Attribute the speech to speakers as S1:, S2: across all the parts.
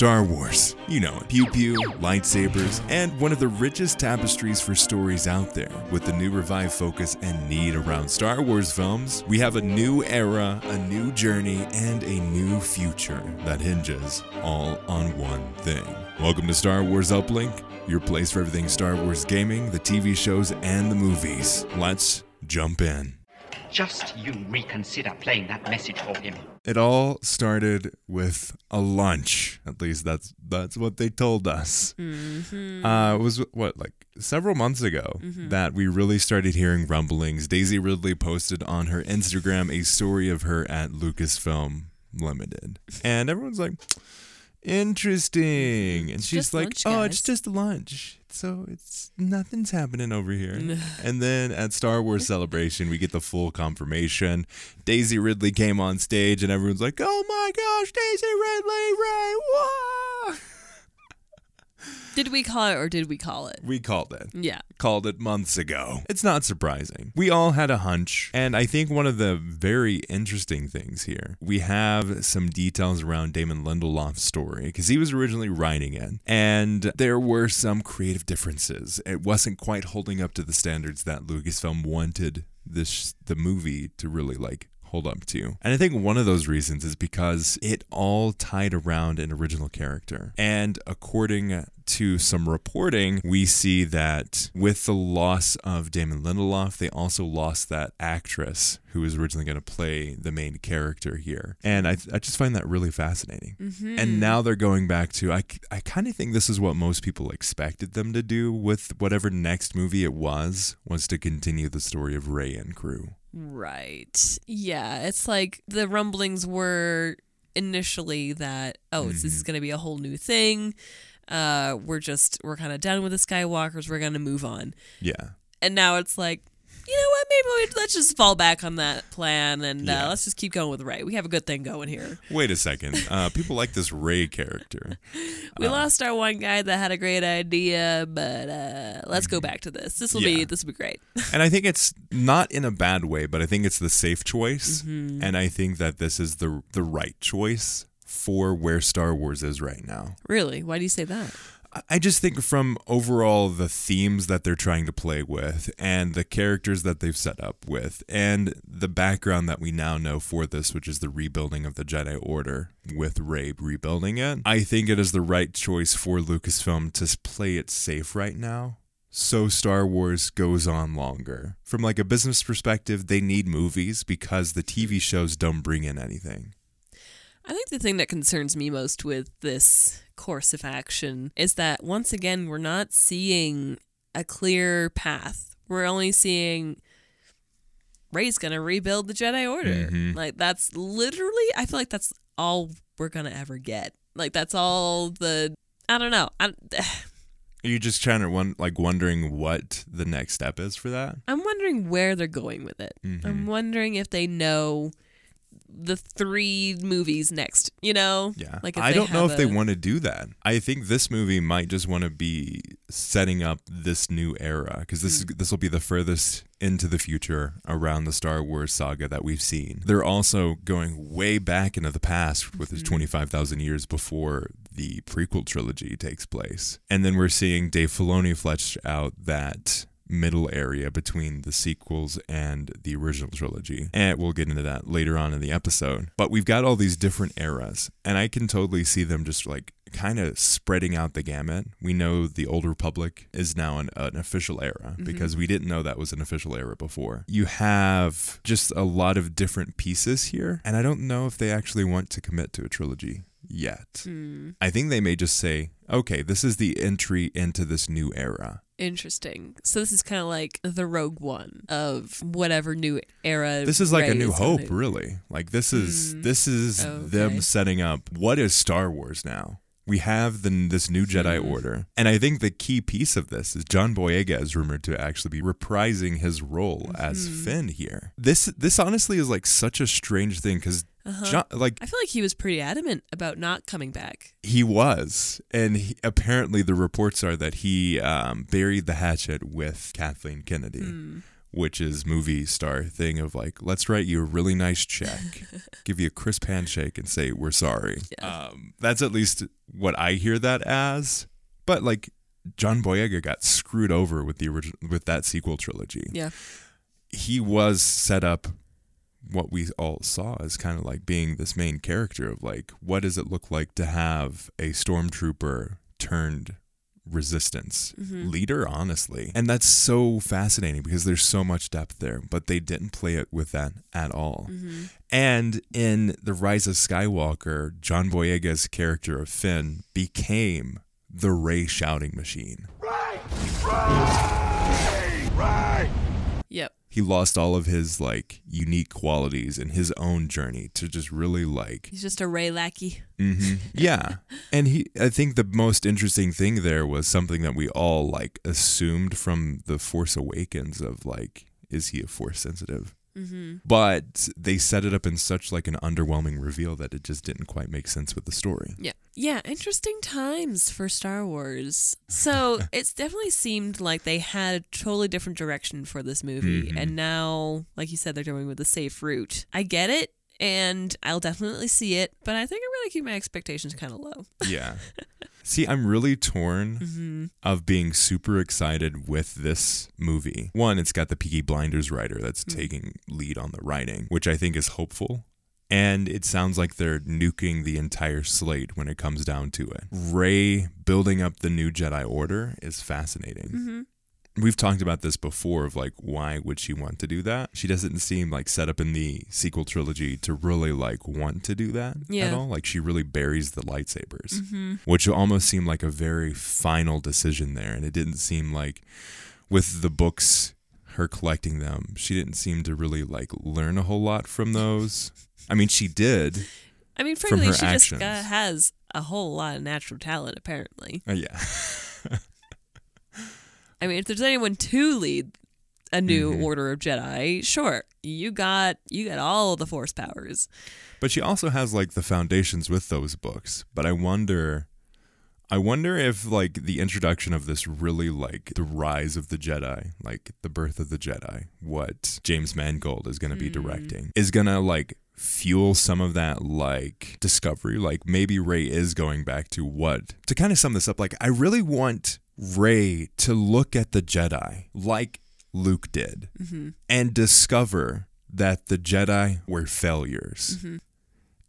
S1: Star Wars. You know it. Pew pew, lightsabers, and one of the richest tapestries for stories out there. With the new revived focus and need around Star Wars films, we have a new era, a new journey, and a new future that hinges all on one thing. Welcome to Star Wars Uplink, your place for everything Star Wars gaming, the TV shows, and the movies. Let's jump in.
S2: Just you reconsider playing that message for him.
S1: It all started with a lunch. At least that's that's what they told us.
S3: Mm-hmm.
S1: Uh, it was what like several months ago that we really started hearing rumblings. Daisy Ridley posted on her Instagram a story of her at Lucasfilm Limited, and everyone's like, "Interesting," and she's
S3: just
S1: like,
S3: lunch,
S1: "Oh, it's
S3: guys."
S1: just lunch." So it's nothing's happening over here. and then at Star Wars Celebration, we get the full confirmation. Daisy Ridley came on stage, and everyone's like, "Oh my gosh, Daisy Ridley, Rey!" Whoa!
S3: Did we call it or did we call it?
S1: We called it.
S3: Yeah.
S1: Called it months ago. It's not surprising. We all had a hunch, and I think one of the very interesting things here, we have some details around Damon Lindelof's story because he was originally writing it, and there were some creative differences. It wasn't quite holding up to the standards that Lucasfilm wanted this the movie to really like hold up to. And I think one of those reasons is because it all tied around an original character. And according to some reporting, we see that with the loss of Damon Lindelof, they also lost that actress who was originally going to play the main character here. And I, I just find that really fascinating. Mm-hmm. And now they're going back to, I, I kind of think this is what most people expected them to do with whatever next movie it was, was to continue the story of Rey and crew.
S3: Right. Yeah. It's like the rumblings were initially that, oh, this
S1: Mm-hmm.
S3: is going to be a whole new thing. Uh, we're just, we're kind of done with the Skywalkers. We're going to move on.
S1: Yeah.
S3: And now it's like, you know what? Maybe we, let's just fall back on that plan and
S1: Yeah.
S3: uh, let's just keep going with Rey. We have a good thing going here.
S1: Wait a second. Uh, people like this Rey character.
S3: We
S1: Uh.
S3: lost our one guy that had a great idea, but uh, let's go back to this. This will
S1: Yeah.
S3: be this will be great.
S1: And I think it's not in a bad way, but I think it's the safe choice.
S3: Mm-hmm.
S1: And I think that this is the the right choice for where Star Wars is right now.
S3: really? Why do you say that?
S1: I- just think from overall the themes that they're trying to play with and the characters that they've set up with and the background that we now know for this, which is the rebuilding of the Jedi Order with Rey rebuilding it, I think it is the right choice for Lucasfilm to play it safe right now. So Star Wars goes on longer. From like a business perspective, they need movies because the TV shows don't bring in anything.
S3: I think the thing that concerns me most with this course of action is that once again we're not seeing a clear path. We're only seeing Rey's gonna rebuild the Jedi Order.
S1: Mhm.
S3: Like that's literally I feel like that's all we're gonna ever get. Like that's all the I don't know. I,
S1: Are you just trying to one like wondering what the next step is for that?
S3: I'm wondering where they're going with it.
S1: Mhm.
S3: I'm wondering if they know the three movies next. You know?
S1: Yeah.
S3: Like if
S1: I don't know if they want to do that. I think this movie might just want to be setting up this new era because this is
S3: Hmm.
S1: this will be the furthest into the future around the Star Wars saga that we've seen. They're also going way back into the past with
S3: Hmm.
S1: this 25,000 years before the prequel trilogy takes place. And then we're seeing Dave Filoni flesh out that middle area between the sequels and the original trilogy. And we'll get into that later on in the episode. But we've got all these different eras, and I can totally see them just like kind of spreading out the gamut. We know the Old Republic is now an, an official era because we didn't know that was an official era before. You have just a lot of different pieces here, and I don't know if they actually want to commit to a trilogy yet.
S3: Hmm.
S1: I think they may just say, okay, this is the entry into this new era.
S3: Interesting. So this is kind of like the Rogue One of whatever new era.
S1: This is like a new hope,
S3: gonna-
S1: really. Like this is this is
S3: Okay.
S1: them setting up what is Star Wars now. We have the, this new Jedi
S3: Hmm.
S1: Order, and I think the key piece of this is John Boyega is rumored to actually be reprising his role as
S3: Mm-hmm.
S1: Finn here. This this honestly is like such a strange thing because John like
S3: I feel like he was pretty adamant about not coming back.
S1: he was, and he, apparently the reports are that he um, buried the hatchet with Kathleen Kennedy.
S3: which
S1: is movie star thing of like, let's write you a really nice check, give you a crisp handshake, and say we're sorry.
S3: Yeah.
S1: Um, that's at least what I hear that as. But like, John Boyega got screwed over with the original with that sequel trilogy.
S3: Yeah.
S1: He was set up. What we all saw as kind of like being this main character of like, what does it look like to have a stormtrooper turned resistance mm-hmm. leader, honestly. And that's so fascinating because there's so much depth there, but they didn't play it with that at all. Mm-hmm. And in The Rise of Skywalker, John Boyega's character of Finn became the Rey shouting machine.
S3: rey rey rey Yep.
S1: He lost all of his like unique qualities in his own journey to just really like
S3: He's just a Rey lackey.
S1: hmm Yeah. And he I think the most interesting thing there was something that we all like assumed from the Force Awakens of like is he a force sensitive?
S3: Mm-hmm.
S1: But they set it up in such like an underwhelming reveal that it just didn't quite make sense with the story.
S3: Yeah. Yeah, interesting times for Star Wars. So it's definitely seemed like they had a totally different direction for this movie.
S1: Mm-hmm.
S3: And now, like you said, they're going with a safe route. I get it, and I'll definitely see it, but I think I'm going to keep my expectations kind of low.
S1: Yeah. See, I'm really torn
S3: Mm-hmm.
S1: of being super excited with this movie. One, it's got the Peaky Blinders writer that's
S3: Mm.
S1: taking lead on the writing, which I think is hopeful. And it sounds like they're nuking the entire slate when it comes down to it. Ray building up the new Jedi Order is fascinating.
S3: Mm-hmm.
S1: We've talked about this before of like why would she want to do that? She doesn't seem like set up in the sequel trilogy to really like want to do that at
S3: Yeah.
S1: all. Like she really buries the lightsabers
S3: Mm-hmm.
S1: which almost seemed like a very final decision there. And it didn't seem like, with the books, her collecting them, she didn't seem to really like learn a whole lot from those. I mean, she did.
S3: I mean,
S1: From
S3: frankly,
S1: her
S3: she just
S1: actions.
S3: got, has a whole lot of natural talent, apparently.
S1: Uh, yeah.
S3: I mean, if there's anyone to lead a new
S1: Mhm.
S3: order of Jedi, sure, you got you got all the Force powers.
S1: But she also has like the foundations with those books. But I wonder. I wonder if like the introduction of this really like the rise of the Jedi, like the birth of the Jedi, what James Mangold is going to be directing, is going to like fuel some of that like discovery. Like maybe Rey is going back to what to kind of sum this up. Like I really want Rey to look at the Jedi like Luke did mm-hmm. and discover that the Jedi were failures mm-hmm.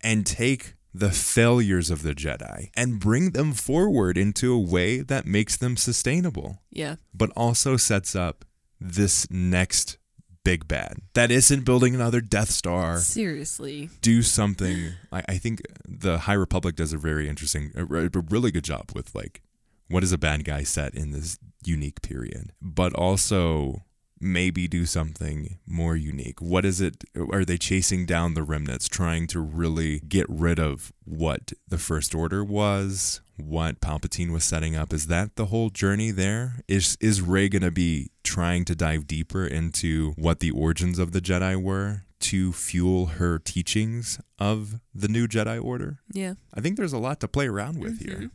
S1: and take the failures of the Jedi and bring them forward into a way that makes them sustainable,
S3: Yeah.
S1: but also sets up this next big bad that isn't building another Death Star.
S3: Seriously.
S1: Do something. I, I think the High Republic does a very interesting, a, a really good job with like what is a bad guy set in this unique period, but also maybe do something more unique. What is it? Are they chasing down the remnants, trying to really get rid of what the First Order was, what Palpatine was setting up? Is that the whole journey there? Is is Rey gonna be trying to dive deeper into what the origins of the Jedi were? To fuel her teachings of the new Jedi Order?
S3: Yeah.
S1: I think there's a lot to play around with
S3: Mm-hmm.
S1: here.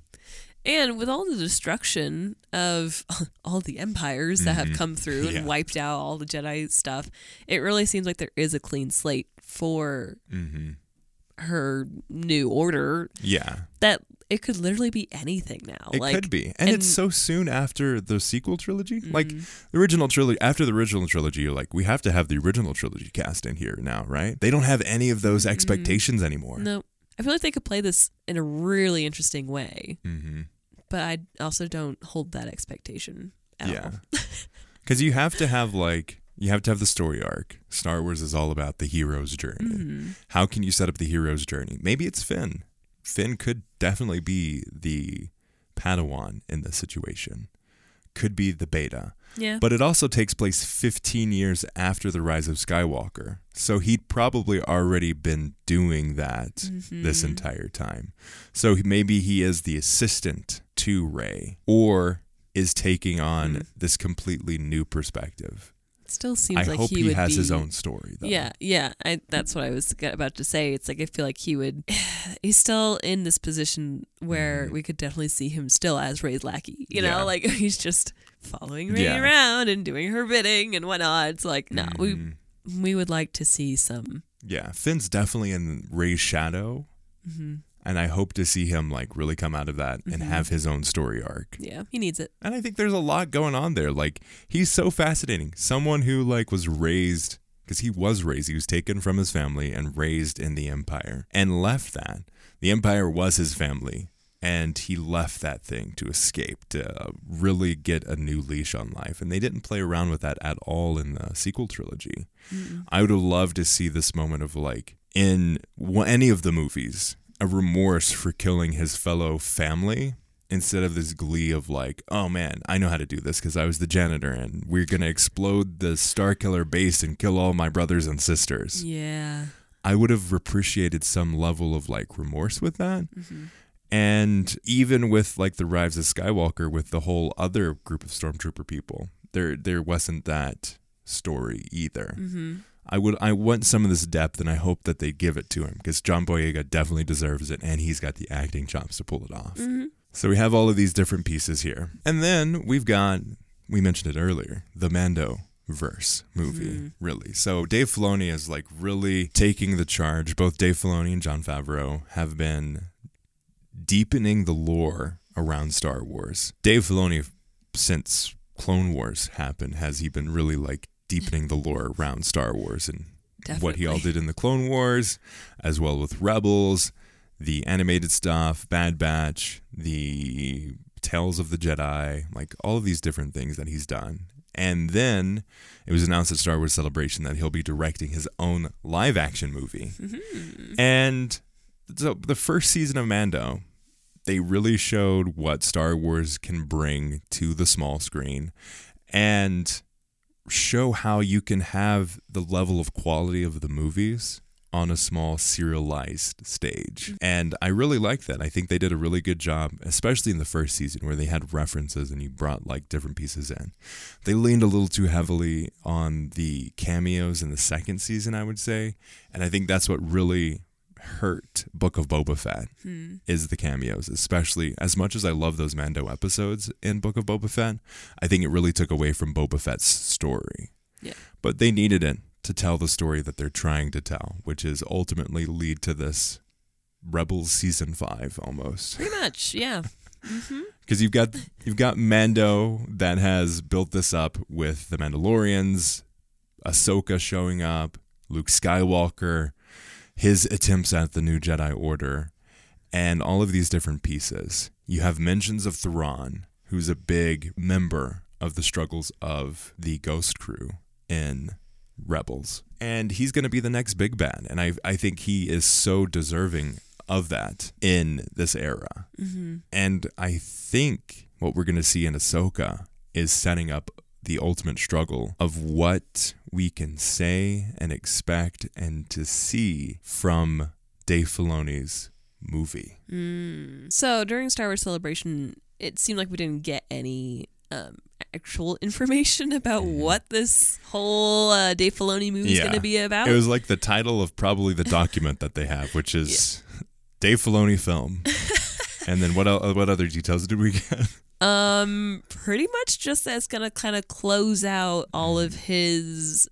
S3: And with all the destruction of all the empires that have come through
S1: Mm-hmm. Yeah.
S3: and wiped out all the Jedi stuff, it really seems like there is a clean slate for
S1: hmm
S3: her new order
S1: Yeah,
S3: that it could literally be anything now.
S1: it
S3: like,
S1: could be, and, it's so soon after the sequel trilogy. Like
S3: Mm-hmm.
S1: the original trilogy, after the original trilogy, you're like, we have to have the original trilogy cast in here now, right? They don't have any of those expectations anymore.
S3: Mm-hmm. No. I feel like they could play this in a really interesting way,
S1: hmm
S3: but I also don't hold that expectation at
S1: Yeah,
S3: all.
S1: because you have to have like you have to have the story arc. Star Wars is all about the hero's journey.
S3: Mm-hmm.
S1: How can you set up the hero's journey? Maybe it's Finn. Finn could definitely be the Padawan in this situation. Could be the beta.
S3: Yeah.
S1: But it also takes place 15 years after the rise of Skywalker. So he'd probably already been doing that this
S3: Mm-hmm.
S1: entire time. So maybe he is the assistant to Rey or is taking on
S3: Mm.
S1: this completely new perspective.
S3: Still seems
S1: I
S3: like
S1: hope
S3: he,
S1: he,
S3: would
S1: has his own story. Though.
S3: Yeah, yeah. I, that's what I was about to say. It's like I feel like he would. He's still in this position where we could definitely see him still as Rey's lackey. You know,
S1: Mm-hmm. Yeah.
S3: like he's just following Rey
S1: Yeah.
S3: around and doing her bidding and whatnot. It's like no,
S1: Mhm.
S3: we we would like to see some.
S1: Yeah, Finn's definitely in Rey's shadow,
S3: hmm
S1: and I hope to see him like really come out of that and
S3: Mhm.
S1: have his own story arc.
S3: Yeah, he needs it.
S1: And I think there's a lot going on there. Like he's so fascinating. Someone who like was raised because he was raised. He was taken from his family and raised in the empire and left that. The empire was his family. And he left that thing to escape, to really get a new leash on life. And they didn't play around with that at all in the sequel trilogy. I would have loved to see this moment of like in any of the movies a remorse for killing his fellow family instead of this glee of like oh man I know how to do this because I was the janitor and we're gonna explode the Star Killer base and kill all my brothers and sisters.
S3: Yeah.
S1: I would have appreciated some level of like remorse with that.
S3: Mm-hmm.
S1: And even with like the Rise of Skywalker with the whole other group of stormtrooper people, there there wasn't that story either.
S3: Mm-hmm.
S1: I would I want some of this depth and I hope that they give it to him because John Boyega definitely deserves it and he's got the acting chops to pull it off.
S3: Mm-hmm.
S1: So we have all of these different pieces here. And then we've got we mentioned it earlier, the Mando verse movie, really. So Dave Filoni is like really taking the charge. Both Dave Filoni and Jon Favreau have been deepening the lore around Star Wars. Dave Filoni since Clone Wars happened has he been really like deepening the lore around Star Wars and what he all did in the Clone Wars, as well with Rebels, the animated stuff, Bad Batch, the Tales of the Jedi, like all of these different things that he's done. And then it was announced at Star Wars Celebration that he'll be directing his own live action movie. Mm-hmm. And so the first season of Mando, they really showed what Star Wars can bring to the small screen and show how you can have the level of quality of the movies on a small serialized stage. Mm-hmm. And I really like that. I think they did a really good job, especially in the first season where they had references and you brought like different pieces in. They leaned a little too heavily on the cameos in the second season, I would say. And I think that's what really hurt Book of Boba Fett hmm. is the cameos, especially as much as I love those Mando episodes in Book of Boba Fett, I think it really took away from Boba Fett's story.
S3: Yeah.
S1: But they needed it to tell the story that they're trying to tell, which is ultimately lead to this Rebels season 5 almost.
S3: Pretty much, yeah. Mm-hmm.
S1: Cuz you've got you've got Mando that has built this up with the Mandalorians, Ahsoka showing up, Luke Skywalker, his attempts at the new Jedi Order, and all of these different pieces. You have mentions of Thrawn, who's a big member of the struggles of the Ghost Crew in Rebels. And he's going to be the next big bad. And I, I think he is so deserving of that in this era. Mm-hmm. And I think what we're going to see in Ahsoka is setting up the ultimate struggle of what we can say and expect and to see from Dave Filoni's movie.
S3: So during Star Wars Celebration, it seemed like we didn't get any um, actual information about what this whole uh, Dave Filoni movie is going to be about.
S1: It was like the title of probably the document that they have, which is Dave Filoni film. and then what what other details did we get?
S3: Um, pretty much just that's going to kind of close out all of his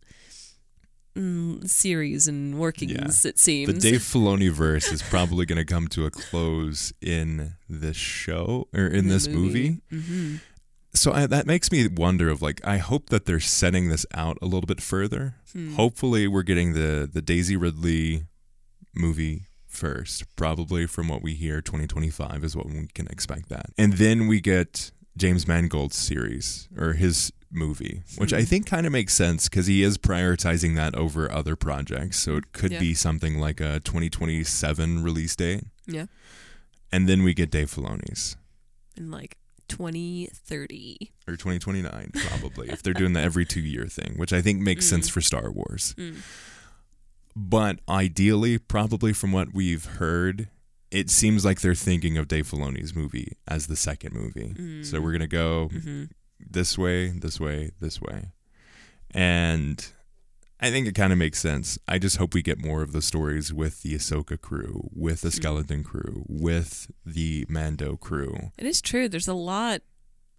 S3: mm, series and workings. It seems
S1: The Dave Filoni verse is probably going to come to a close in this show or in
S3: The
S1: this movie.
S3: Mhm.
S1: So I, that makes me wonder of like I hope that they're setting this out a little bit further.
S3: Hmm.
S1: Hopefully we're getting the the Daisy Ridley movie first. Probably from what we hear 2025 is what we can expect that. And then we get James Mangold's series or his movie, which
S3: Hmm.
S1: I think kind of makes sense cuz he is prioritizing that over other projects. So it could
S3: Yeah.
S1: be something like a 2027 release date.
S3: Yeah,
S1: And then we get Dave Filoni's
S3: in like 2030.
S1: or 2029 probably if they're doing the every two year thing which i think makes sense for star wars
S3: Mm.
S1: But ideally probably from what we've heard it seems like they're thinking of dave filoni's movie as the second movie so we're going to go
S3: Mm-hmm.
S1: this way this way this way And I think it kind of makes sense. I just hope we get more of the stories with the Ahsoka crew, with the skeleton crew, with the Mando crew.
S3: It is true. There's a lot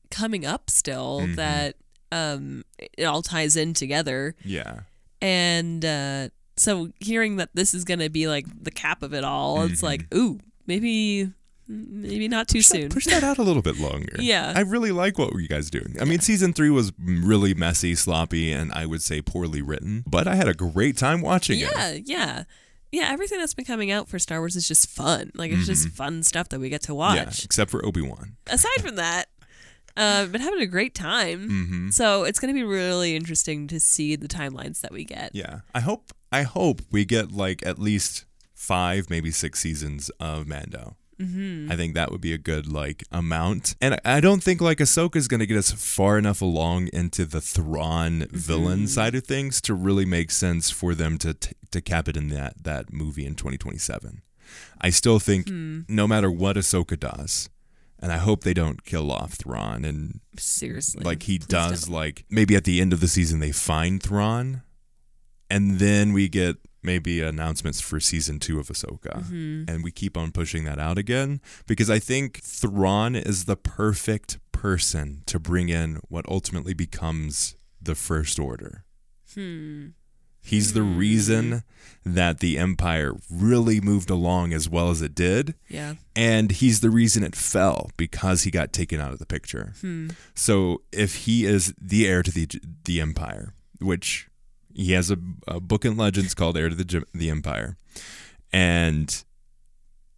S3: coming up still
S1: Mhm.
S3: that um it all ties in together.
S1: Yeah.
S3: And uh so hearing that this is going to be like the cap of it all, it's like, ooh, maybe maybe not too
S1: Mm-hmm. Push that-
S3: soon.
S1: push that out a little bit longer.
S3: Yeah.
S1: I really like what you guys doing. I mean, season three was really messy, sloppy, and I would say poorly written, but I had a great time watching it.
S3: Yeah, yeah. Yeah, everything that's been coming out for Star Wars is just fun. Like it's just fun stuff that we get to
S1: Mm-hmm. Yeah,
S3: watch.
S1: except for Obi Wan.
S3: Aside from that, uh, I've been having a great time.
S1: Mm-hmm.
S3: So it's going to be really interesting to see the timelines that we get.
S1: Yeah, I hope I hope we get like at least five, maybe six seasons of Mando. Mm-hmm. I think that would be a good like amount, and I- don't think like Ahsoka is going to get us far enough along into the Thrawn villain side of things to really make sense for them to t- to cap it in that that movie in 2027. I still think no matter what Ahsoka does, and I hope they don't kill off Thrawn and
S3: Seriously.
S1: like he does
S3: don't.
S1: like maybe at the end of the season they find Thrawn and then we get maybe announcements for season two of Ahsoka
S3: Mm-hmm.
S1: and we keep on pushing that out again because I think Thrawn is the perfect person to bring in what ultimately becomes the First Order.
S3: Hmm.
S1: He's the reason that the Empire really moved along as well as it did
S3: Yeah.
S1: and he's the reason it fell because he got taken out of the picture. So if he is the heir to the the empire, which he has a, a book in Legends called Heir to the the Empire, and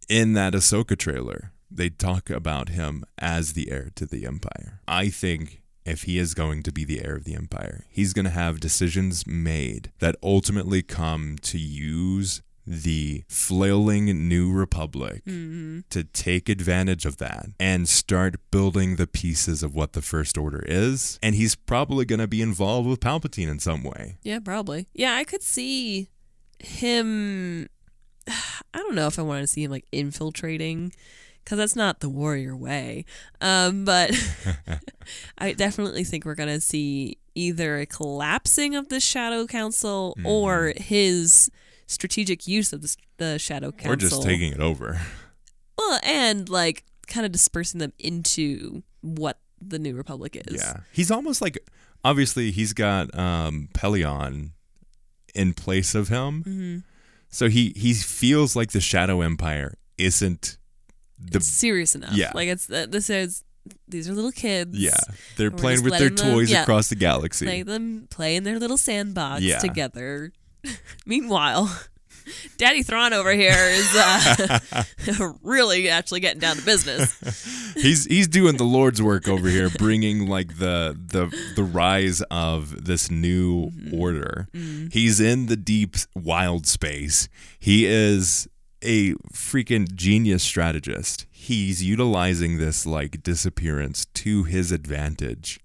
S1: in that Ahsoka trailer, they talk about him as the heir to the empire. I think if he is going to be the heir of the empire, he's going to have decisions made that ultimately come to use the flailing new republic to take advantage of that and start building the pieces of what the first order is and he's probably going to be involved with palpatine in some way
S3: Yeah, probably. Yeah, I could see him. I don't know if I want to see him like infiltrating because that's not the warrior way. Um, but I definitely think we're going to see either a collapsing of the Shadow Council
S1: Mm-hmm.
S3: or his strategic use of the, the Shadow Council.
S1: or just taking it over
S3: Well, and like kind of dispersing them into what the New Republic is.
S1: Yeah. He's almost like obviously he's got um Pellaeon in place of him.
S3: Mm-hmm.
S1: So he he feels like the Shadow Empire isn't the
S3: It's serious enough.
S1: Yeah.
S3: Like it's this is these are little kids.
S1: yeah. They're playing with their
S3: letting them-
S1: toys
S3: yeah.
S1: across the galaxy.
S3: Let them play in their little sandbox
S1: Yeah.
S3: together. Meanwhile, Daddy Thrawn over here is uh, really actually getting down to business.
S1: he's he's doing the Lord's work over here, bringing like the the the rise of this new order. He's in the deep wild space. He is a freaking genius strategist. He's utilizing this like disappearance to his advantage,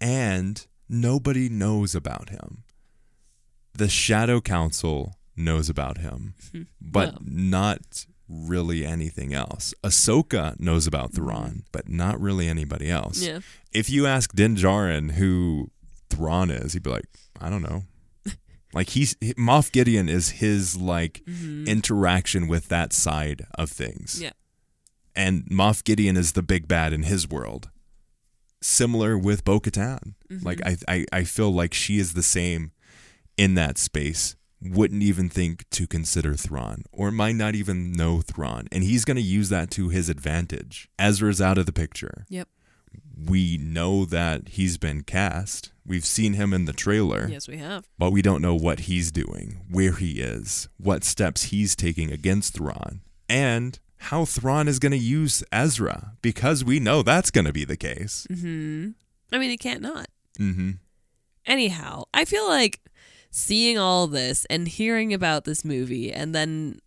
S1: and nobody knows about him. The Shadow Council knows about him, hmm. but
S3: Wow.
S1: not really anything else. Ahsoka knows about hmm. Thrawn, but not really anybody else.
S3: Yeah.
S1: If you ask Din Djarin who Thrawn is, he'd be like, I don't know. like he's Moff Gideon is his like mm-hmm. interaction with that side of things.
S3: Yeah.
S1: And Moff Gideon is the big bad in his world. Similar with Bo Katan. Like mm-hmm. I, I I feel like she is the same in that space. Wouldn't even think to consider Thrawn, or might not even know Thrawn, and he's going to use that to his advantage. Ezra's out of the picture.
S3: Yep.
S1: We know that he's been cast. We've seen him in the trailer,
S3: Yes, we have.
S1: but we don't know what he's doing, where he is, what steps he's taking against Thrawn, and how Thrawn is going to use Ezra, because we know that's going to be the case.
S3: Mm-hmm. I mean, it can't not.
S1: Mm-hmm.
S3: Anyhow, I feel like seeing all this and hearing about this movie, and then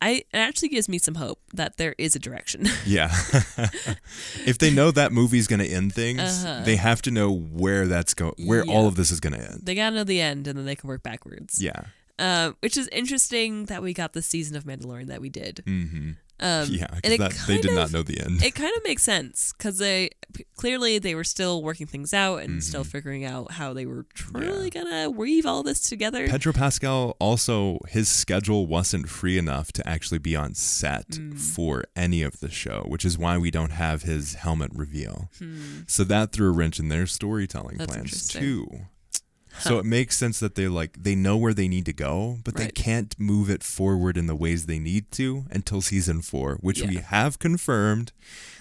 S3: I it actually gives me some hope that there is a direction.
S1: Yeah. if they know that movie's going to end things,
S3: Uh-huh.
S1: they have to know where that's go where
S3: Yeah.
S1: all of this is going to end.
S3: they gotta know the end, and then they can work backwards.
S1: Yeah.
S3: Uh, which is interesting that we got the season of Mandalorian that we did.
S1: Mm-hmm.
S3: Um,
S1: yeah,
S3: and
S1: because that they did not know the end.
S3: It kind of makes sense because they p- clearly they were still working things out and
S1: Mm-hmm.
S3: still figuring out how they were truly gonna weave all this together.
S1: Pedro Pascal also his schedule wasn't free enough to actually be on set
S3: Mm.
S1: for any of the show, which is why we don't have his helmet reveal. So that threw a wrench in their storytelling.
S3: That's
S1: plans too. So it makes sense that they like they know where they need to go, but they can't move it forward in the ways they need to until season 4, which we have confirmed.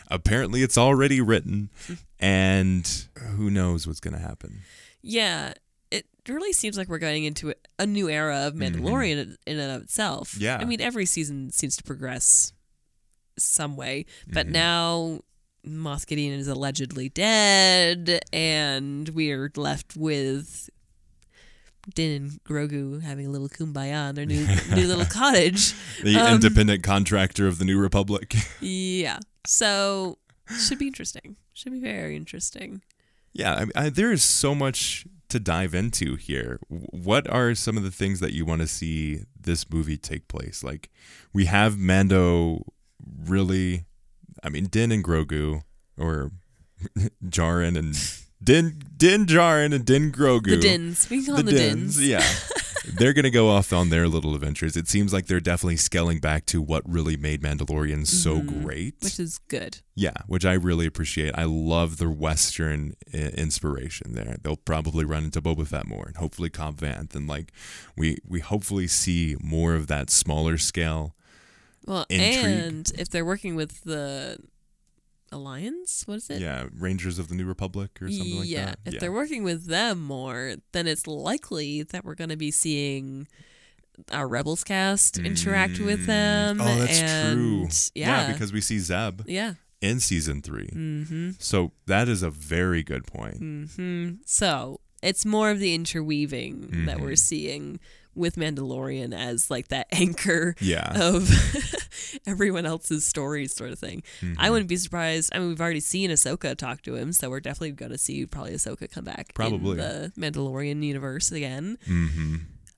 S1: Apparently it's already written and who knows what's going to happen.
S3: Yeah, it really seems like we're going into a, new era of Mandalorian in, in and of itself.
S1: Mm-hmm. Yeah.
S3: I mean, every season seems to progress some way, but
S1: Mm-hmm.
S3: now Moff Gideon is allegedly dead, and we are left with Din and Grogu having a little kumbaya in their new new little cottage.
S1: The
S3: Um,
S1: independent contractor of the New Republic.
S3: Yeah, so should be interesting. Should be very interesting.
S1: Yeah, I mean, I, there is so much to dive into here. What are some of the things that you want to see this movie take place? Like, we have Mando really, I mean, Din and Grogu, or Djarin and Din, Din Djarin and Din Grogu.
S3: The Dins, we can call them the Dins.
S1: yeah. They're going to go off on their little adventures. It seems like they're definitely scaling back to what really made Mandalorian so mm-hmm. great.
S3: which is good.
S1: Yeah, which I really appreciate. I love the Western i- inspiration there. They'll probably run into Boba Fett more, and hopefully Cobb Vanth, and like we we hopefully see more of that smaller scale.
S3: Well,
S1: Intrigue.
S3: and if they're working with the Alliance, what is it?
S1: Yeah, Rangers of the New Republic or something like
S3: yeah,
S1: that.
S3: if
S1: yeah, if
S3: they're working with them more, then it's likely that we're going to be seeing our Rebels cast interact with them.
S1: oh, that's
S3: and,
S1: true.
S3: Yeah,
S1: because we see Zeb
S3: yeah.
S1: in season 3
S3: Mm-hmm.
S1: So that is a very good point.
S3: Mm-hmm. So it's more of the interweaving that
S1: Mm-hmm.
S3: we're seeing with Mandalorian as like that anchor
S1: Yeah.
S3: of everyone else's stories sort of thing.
S1: Mm-hmm.
S3: I wouldn't be surprised. I mean, we've already seen Ahsoka talk to him, so we're definitely going to see probably Ahsoka come back
S1: Probably.
S3: in the Mandalorian universe again.
S1: hmm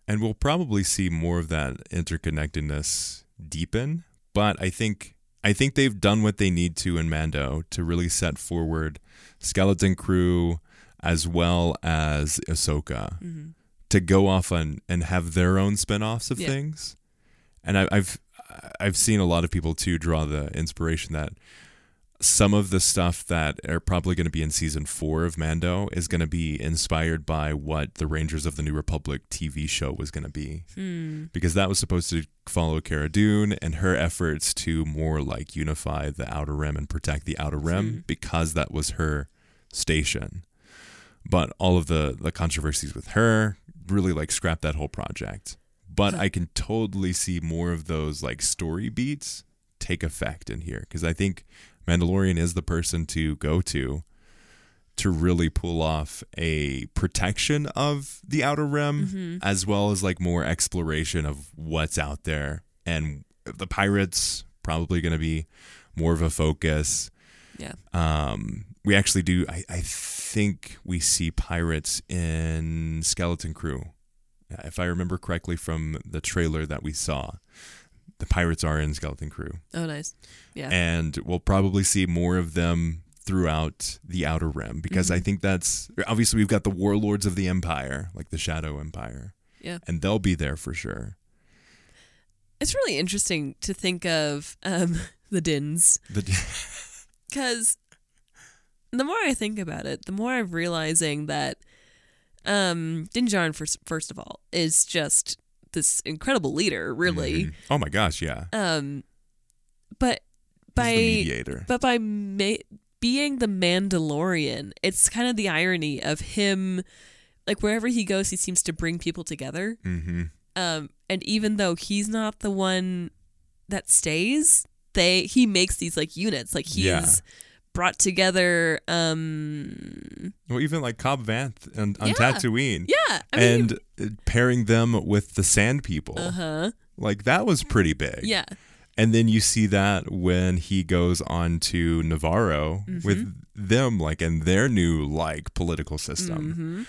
S1: And we'll probably see more of that interconnectedness deepen. But I think I think they've done what they need to in Mando to really set forward Skeleton Crew as well as Ahsoka to go off on and have their own spin-offs of
S3: Yeah.
S1: things. And I, I've I've seen a lot of people too draw the inspiration that some of the stuff that are probably going to be in season four of Mando is going to be inspired by what the Rangers of the New Republic TV show was going to be. Hmm. Because that was supposed to follow Cara Dune and her efforts to more like unify the Outer Rim and protect the Outer Rim hmm. because that was her station. But all of the, the controversies with her really like scrap that whole project. But I can totally see more of those like story beats take effect in here. Because I think Mandalorian is the person to go to to really pull off a protection of the outer rim mm-hmm. as well as like more exploration of what's out there. And the pirates probably going to be more of a focus
S3: Yeah.
S1: um we actually do I, I think we see pirates in skeleton crew if i remember correctly from the trailer that we saw the pirates are in skeleton crew
S3: Oh, nice. Yeah.
S1: and we'll probably see more of them throughout the outer rim because
S3: Mm-hmm.
S1: I think that's obviously we've got the warlords of the empire, like the Shadow Empire,
S3: yeah.
S1: and they'll be there for sure.
S3: It's really interesting to think of um, the Dins
S1: The,
S3: because the more I think about it, the more I'm realizing that um, Din Djarin, first, first of all, is just this incredible leader, really.
S1: oh my gosh, yeah,
S3: Um, but by but by ma- being the Mandalorian, it's kind of the irony of him. Like wherever he goes, he seems to bring people together.
S1: hmm
S3: Um, and even though he's not the one that stays, they he makes these like units. Like he's
S1: Yeah.
S3: brought together. Um,
S1: Well, even like Cobb Vanth on, on
S3: Yeah.
S1: Tatooine,
S3: yeah, I mean,
S1: and uh, pairing them with the Sand People,
S3: uh huh,
S1: like that was pretty big.
S3: yeah,
S1: And then you see that when he goes on to Nevarro
S3: Mm-hmm.
S1: with them, like in their new like political system.
S3: hmm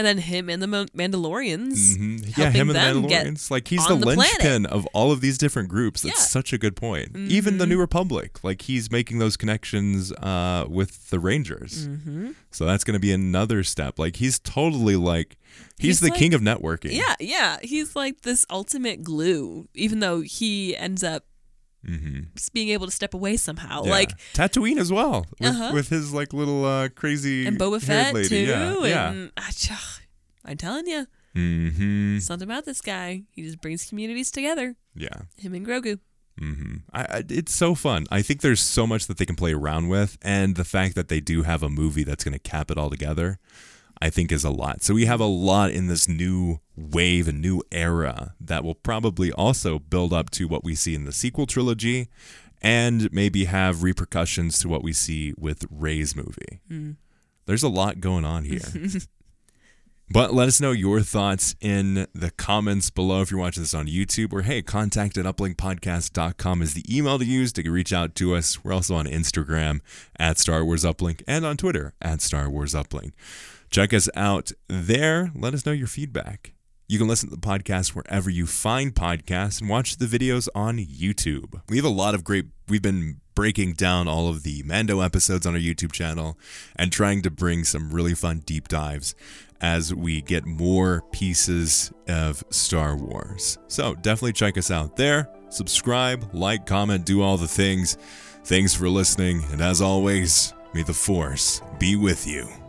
S3: And then him and the Mandalorians.
S1: Mhm. Yeah, him and the Mandalorians. Like he's the,
S3: the
S1: linchpin of all of these different groups. That's
S3: Yeah. Mm-hmm.
S1: such a good point. Even the New Republic, like he's making those connections uh, with the Rangers.
S3: Mm-hmm.
S1: So that's going to be another step. Like he's totally like he's,
S3: He's
S1: the
S3: like-
S1: king of networking.
S3: Yeah, yeah. He's like this ultimate glue, even though he ends up just being able to step away somehow.
S1: Mm-hmm. Yeah.
S3: Like,
S1: Tatooine as well, with,
S3: Uh-huh.
S1: with his like little uh, crazy
S3: and Boba Fett
S1: lady.
S3: too.
S1: Yeah, yeah.
S3: and I, I'm telling you,
S1: Mm-hmm.
S3: something about this guy. He just brings communities together.
S1: Yeah.
S3: Him and Grogu.
S1: hmm I, I, it's so fun. I think there's so much that they can play around with, and the fact that they do have a movie that's going to cap it all together, I think is a lot. So we have a lot in this new wave and new era that will probably also build up to what we see in the sequel trilogy, and maybe have repercussions to what we see with Rey's movie. Hmm. There's a lot going on here. But let us know your thoughts in the comments below if you're watching this on YouTube. Or hey, contact at uplinkpodcast.com is the email to use to reach out to us. We're also on Instagram at Star Wars Uplink and on Twitter at Star Wars Uplink. Check us out there. Let us know your feedback. You can listen to the podcast wherever you find podcasts and watch the videos on YouTube. We have a lot of great, we've been breaking down all of the Mando episodes on our YouTube channel and trying to bring some really fun deep dives as we get more pieces of Star Wars. So definitely check us out there. Subscribe, like, comment, do all the things. Thanks for listening. And as always, may the Force be with you.